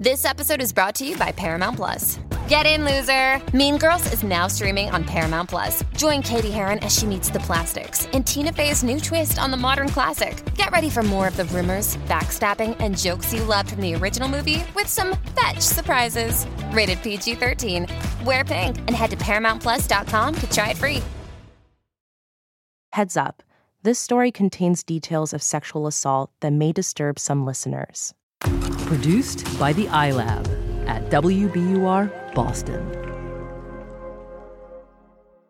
This episode is brought to you by Paramount Plus. Get in, loser! Mean Girls is now streaming on Paramount Plus. Join Cady Heron as she meets the plastics in Tina Fey's new twist on the modern classic. Get ready for more of the rumors, backstabbing, and jokes you loved from the original movie with some fetch surprises. Rated PG 13. Wear pink and head to ParamountPlus.com to try it free. Heads up this story contains details of sexual assault that may disturb some listeners. Produced by the iLab at WBUR Boston.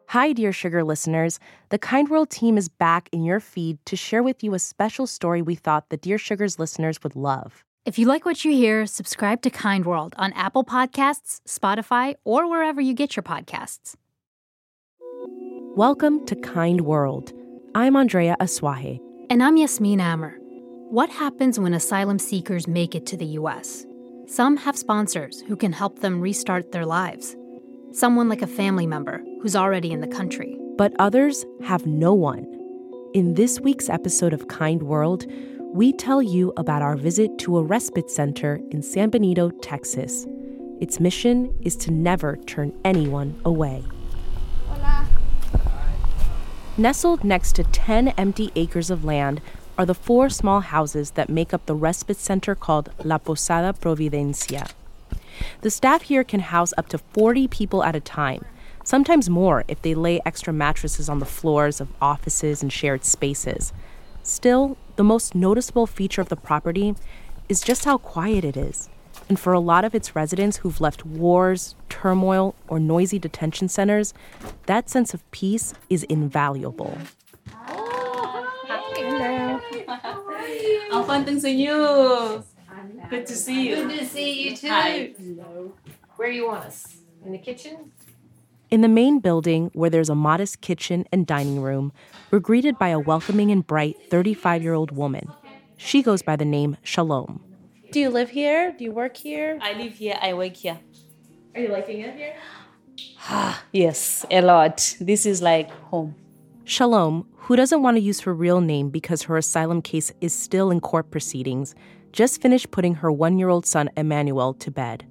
Hi, Dear Sugar listeners. The Kind World team is back in your feed to share with you a special story we thought the Dear Sugars listeners would love. If you like what you hear, subscribe to Kind World on Apple Podcasts, Spotify, or wherever you get your podcasts. Welcome to Kind World I'm Andrea Asuaje. And I'm Yasmin Amer. What happens when asylum seekers make it to the U.S.? Some have sponsors who can help them restart their lives. Someone like a family member who's already in the country. But others have no one. In this week's episode of Kind World, we tell you about our visit to a respite center in San Benito, Texas. Its mission is to never turn anyone away. Nestled next to 10 empty acres of land are the four small houses that make up the respite center called La Posada Providencia. The staff here can house up to 40 people at a time, sometimes more if they lay extra mattresses on the floors of offices and shared spaces. Still, the most noticeable feature of the property is just how quiet it is. And for a lot of its residents who've left wars, turmoil, or noisy detention centers, that sense of peace is invaluable. I'm fun to see you. Good to see you. Good to see you too. Hi. Where you want us? In the kitchen? In the main building, where there's a modest kitchen and dining room, we're greeted by a welcoming and bright 35 year old woman. She goes by the name Shalom. Do you live here? Do you work here? I live here, I work here. Are you liking it here? yes, a lot. This is like home. Shalom, who doesn't want to use her real name because her asylum case is still in court proceedings, just finished putting her one year old son Emmanuel to bed.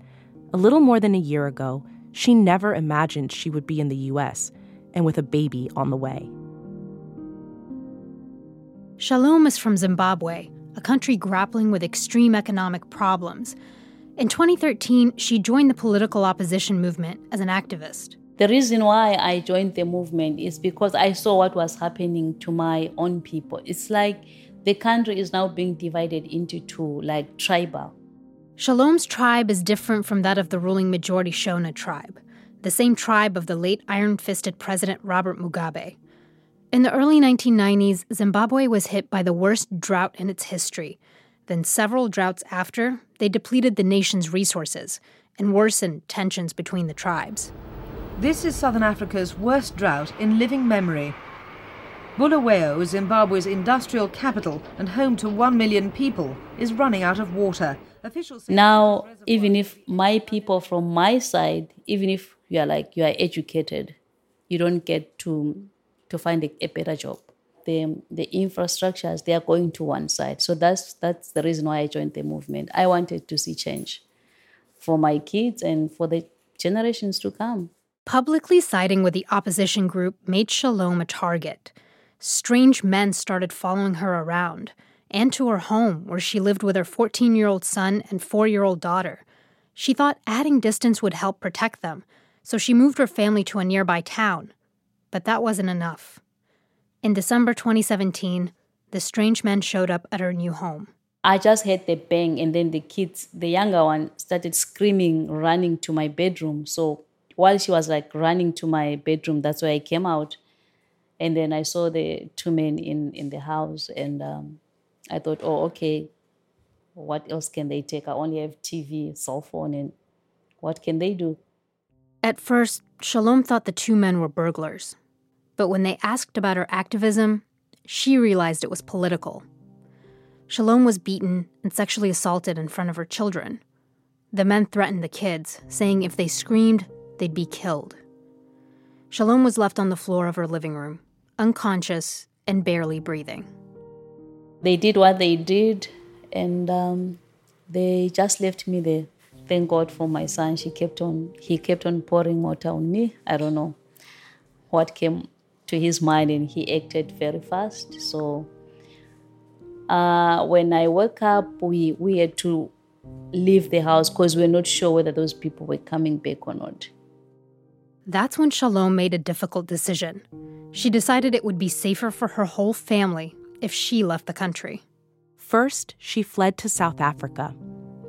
A little more than a year ago, she never imagined she would be in the US and with a baby on the way. Shalom is from Zimbabwe, a country grappling with extreme economic problems. In 2013, she joined the political opposition movement as an activist. The reason why I joined the movement is because I saw what was happening to my own people. It's like the country is now being divided into two, like tribal. Shalom's tribe is different from that of the ruling majority Shona tribe, the same tribe of the late iron fisted President Robert Mugabe. In the early 1990s, Zimbabwe was hit by the worst drought in its history. Then, several droughts after, they depleted the nation's resources and worsened tensions between the tribes. This is Southern Africa's worst drought in living memory. Bulawayo, Zimbabwe's industrial capital and home to 1 million people, is running out of water. Officials now, even if my people from my side, even if you are like you are educated, you don't get to to find a, a better job. The, the infrastructures they are going to one side. So that's that's the reason why I joined the movement. I wanted to see change for my kids and for the generations to come. Publicly siding with the opposition group made Shalom a target. Strange men started following her around and to her home, where she lived with her 14 year old son and 4 year old daughter. She thought adding distance would help protect them, so she moved her family to a nearby town. But that wasn't enough. In December 2017, the strange men showed up at her new home. I just heard the bang, and then the kids, the younger one, started screaming, running to my bedroom. So while she was like running to my bedroom, that's where I came out. And then I saw the two men in, in the house, and um, I thought, oh, okay, what else can they take? I only have TV, cell phone, and what can they do? At first, Shalom thought the two men were burglars. But when they asked about her activism, she realized it was political. Shalom was beaten and sexually assaulted in front of her children. The men threatened the kids, saying if they screamed, they'd be killed. Shalom was left on the floor of her living room, unconscious and barely breathing. They did what they did, and um, they just left me there. thank God for my son. She kept on he kept on pouring water on me. I don't know what came to his mind and he acted very fast. So uh, when I woke up, we, we had to leave the house because we we're not sure whether those people were coming back or not. That's when Shalom made a difficult decision. She decided it would be safer for her whole family if she left the country. First, she fled to South Africa.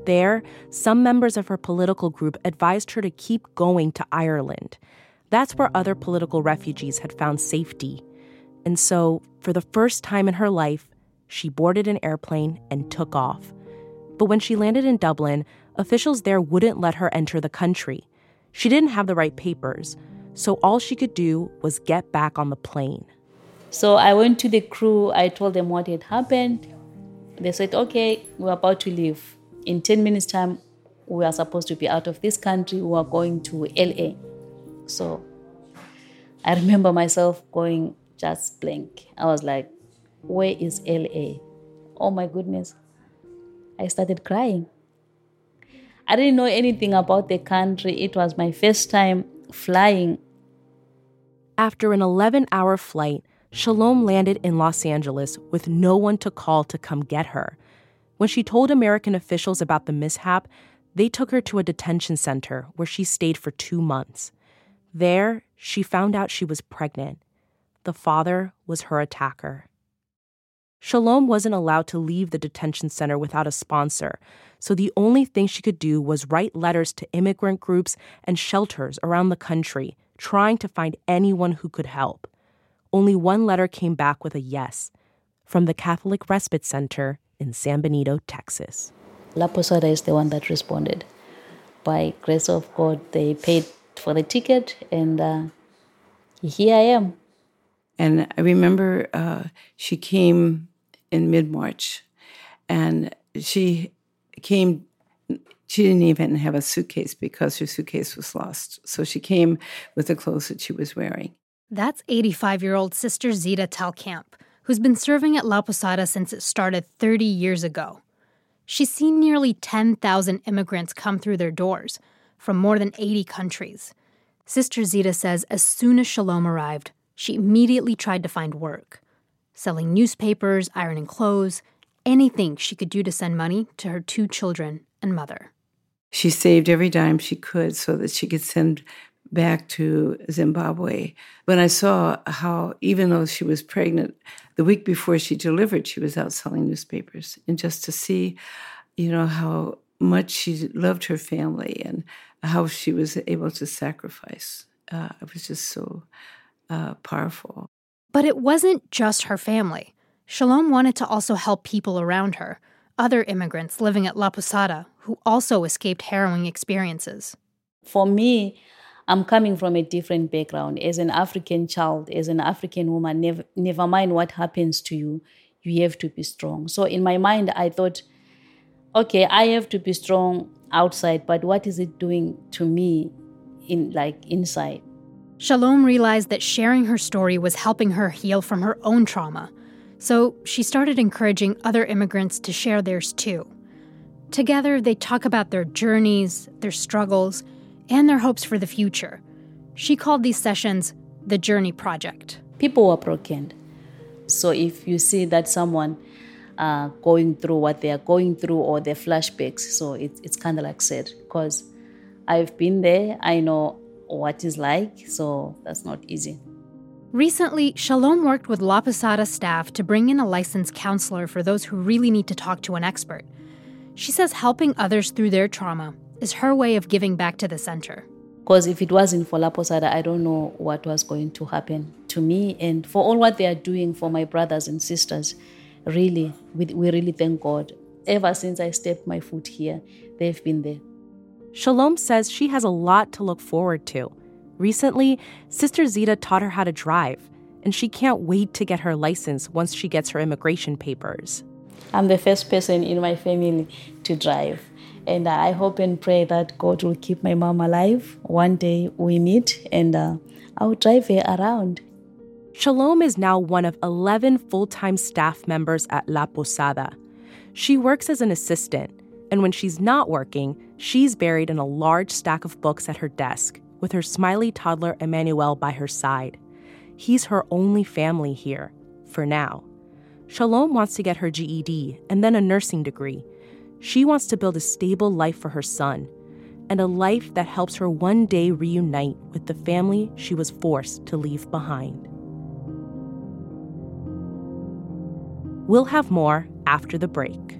There, some members of her political group advised her to keep going to Ireland. That's where other political refugees had found safety. And so, for the first time in her life, she boarded an airplane and took off. But when she landed in Dublin, officials there wouldn't let her enter the country. She didn't have the right papers, so all she could do was get back on the plane. So I went to the crew, I told them what had happened. They said, okay, we're about to leave. In 10 minutes' time, we are supposed to be out of this country, we are going to LA. So I remember myself going just blank. I was like, where is LA? Oh my goodness. I started crying. I didn't know anything about the country. It was my first time flying. After an 11 hour flight, Shalom landed in Los Angeles with no one to call to come get her. When she told American officials about the mishap, they took her to a detention center where she stayed for two months. There, she found out she was pregnant. The father was her attacker. Shalom wasn't allowed to leave the detention center without a sponsor, so the only thing she could do was write letters to immigrant groups and shelters around the country, trying to find anyone who could help. Only one letter came back with a yes from the Catholic Respite Center in San Benito, Texas. La Posada is the one that responded. By grace of God, they paid for the ticket, and uh, here I am. And I remember uh, she came in mid March, and she came. She didn't even have a suitcase because her suitcase was lost. So she came with the clothes that she was wearing. That's 85 year old Sister Zita Telkamp, who's been serving at La Posada since it started 30 years ago. She's seen nearly 10,000 immigrants come through their doors from more than 80 countries. Sister Zita says as soon as Shalom arrived, she immediately tried to find work selling newspapers, ironing clothes, anything she could do to send money to her two children and mother. She saved every dime she could so that she could send back to Zimbabwe. When I saw how, even though she was pregnant, the week before she delivered, she was out selling newspapers. And just to see, you know, how much she loved her family and how she was able to sacrifice, uh, it was just so uh, powerful. But it wasn't just her family. Shalom wanted to also help people around her, other immigrants living at La Posada who also escaped harrowing experiences. For me, I'm coming from a different background. As an African child, as an African woman, never, never mind what happens to you, you have to be strong. So in my mind, I thought, okay, I have to be strong outside, but what is it doing to me in like inside? Shalom realized that sharing her story was helping her heal from her own trauma. So she started encouraging other immigrants to share theirs too. Together, they talk about their journeys, their struggles, and their hopes for the future. She called these sessions the Journey Project. People were broken. So if you see that someone uh, going through what they are going through or their flashbacks, so it, it's kind of like sad because I've been there. I know what it's like, so that's not easy. Recently, Shalom worked with La Posada staff to bring in a licensed counselor for those who really need to talk to an expert. She says helping others through their trauma is her way of giving back to the center. Because if it wasn't for La Posada, I don't know what was going to happen to me and for all what they are doing for my brothers and sisters. Really, we, we really thank God. Ever since I stepped my foot here, they've been there. Shalom says she has a lot to look forward to. Recently, Sister Zita taught her how to drive, and she can't wait to get her license once she gets her immigration papers. I'm the first person in my family to drive. And I hope and pray that God will keep my mom alive. One day we meet and uh, I'll drive her around. Shalom is now one of 11 full time staff members at La Posada. She works as an assistant, And when she's not working, she's buried in a large stack of books at her desk, with her smiley toddler Emmanuel by her side. He's her only family here, for now. Shalom wants to get her GED and then a nursing degree. She wants to build a stable life for her son, and a life that helps her one day reunite with the family she was forced to leave behind. We'll have more after the break.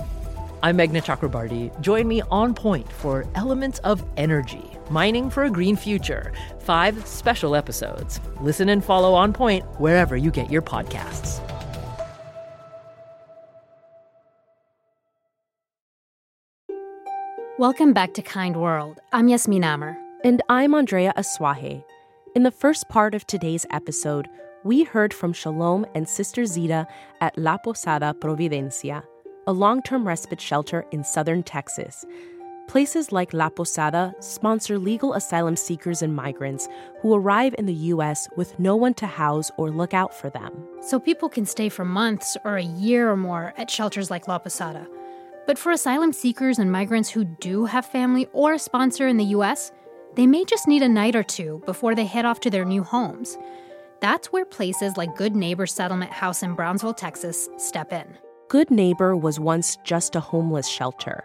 I'm Meghna Chakrabarti. Join me on point for Elements of Energy Mining for a Green Future. Five special episodes. Listen and follow On Point wherever you get your podcasts. Welcome back to Kind World. I'm Yasmin Amer. And I'm Andrea Asuaje. In the first part of today's episode, we heard from Shalom and Sister Zita at La Posada Providencia, a long term respite shelter in southern Texas. Places like La Posada sponsor legal asylum seekers and migrants who arrive in the U.S. with no one to house or look out for them. So people can stay for months or a year or more at shelters like La Posada. But for asylum seekers and migrants who do have family or a sponsor in the U.S., they may just need a night or two before they head off to their new homes. That's where places like Good Neighbor Settlement House in Brownsville, Texas, step in. Good Neighbor was once just a homeless shelter,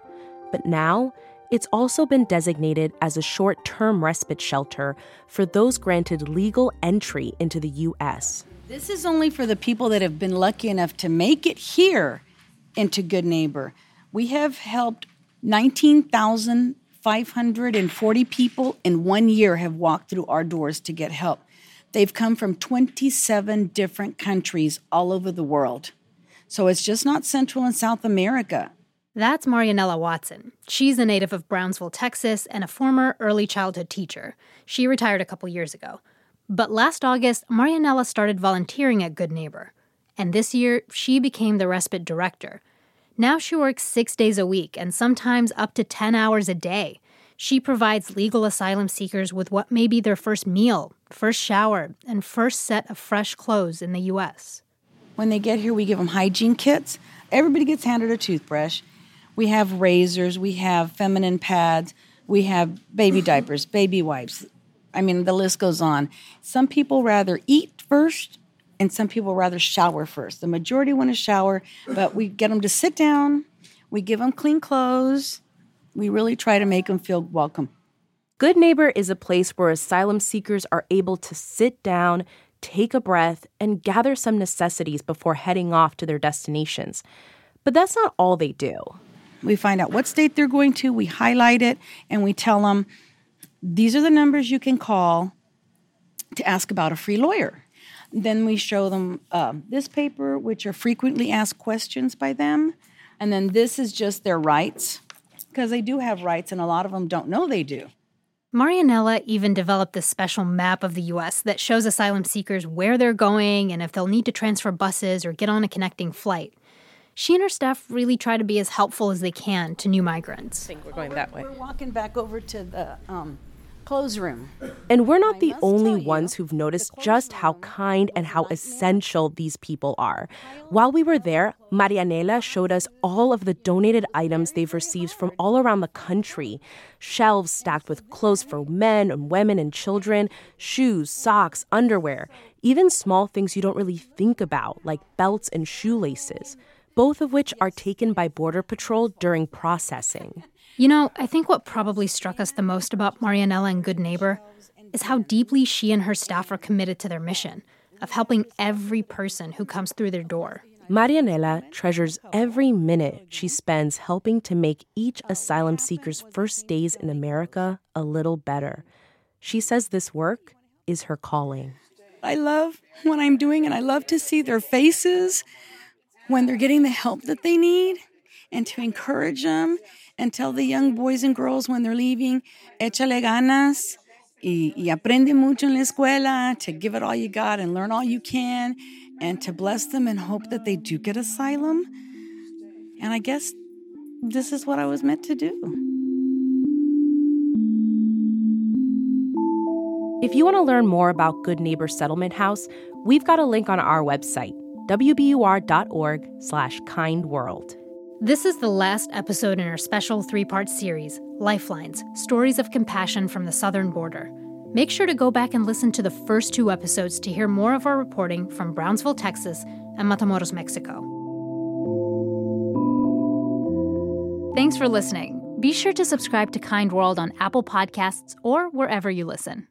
but now it's also been designated as a short term respite shelter for those granted legal entry into the U.S. This is only for the people that have been lucky enough to make it here into Good Neighbor. We have helped 19,540 people in one year have walked through our doors to get help. They've come from 27 different countries all over the world. So it's just not Central and South America. That's Marianella Watson. She's a native of Brownsville, Texas, and a former early childhood teacher. She retired a couple years ago. But last August, Marianella started volunteering at Good Neighbor. And this year, she became the respite director. Now she works six days a week and sometimes up to 10 hours a day. She provides legal asylum seekers with what may be their first meal, first shower, and first set of fresh clothes in the U.S. When they get here, we give them hygiene kits. Everybody gets handed a toothbrush. We have razors, we have feminine pads, we have baby diapers, baby wipes. I mean, the list goes on. Some people rather eat first, and some people rather shower first. The majority want to shower, but we get them to sit down, we give them clean clothes, we really try to make them feel welcome. Good Neighbor is a place where asylum seekers are able to sit down, take a breath, and gather some necessities before heading off to their destinations. But that's not all they do. We find out what state they're going to, we highlight it, and we tell them these are the numbers you can call to ask about a free lawyer. Then we show them uh, this paper, which are frequently asked questions by them. And then this is just their rights, because they do have rights, and a lot of them don't know they do. Marianella even developed this special map of the US that shows asylum seekers where they're going and if they'll need to transfer buses or get on a connecting flight. She and her staff really try to be as helpful as they can to new migrants. I think we're going that way. We're walking back over to the um, clothes room. And we're not the only ones who've noticed just how kind and how essential these people are. While we were there, Marianela showed us all of the donated items they've received from all around the country shelves stacked with clothes for men and women and children, shoes, socks, underwear, even small things you don't really think about, like belts and shoelaces. both of which are taken by Border Patrol during processing. You know, I think what probably struck us the most about Marianela and Good Neighbor is how deeply she and her staff are committed to their mission of helping every person who comes through their door. Marianela treasures every minute she spends helping to make each asylum seeker's first days in America a little better. She says this work is her calling. I love what I'm doing, and I love to see their faces when they're getting the help that they need and to encourage them and tell the young boys and girls when they're leaving, échale ganas y, y aprende mucho en la escuela, to give it all you got and learn all you can, and to bless them and hope that they do get asylum. And I guess this is what I was meant to do. If you want to learn more about Good Neighbor Settlement House, we've got a link on our website, wbur.org slash kindworld. This is the last episode in our special three part series, Lifelines Stories of Compassion from the Southern Border. Make sure to go back and listen to the first two episodes to hear more of our reporting from Brownsville, Texas, and Matamoros, Mexico. Thanks for listening. Be sure to subscribe to Kind World on Apple Podcasts or wherever you listen.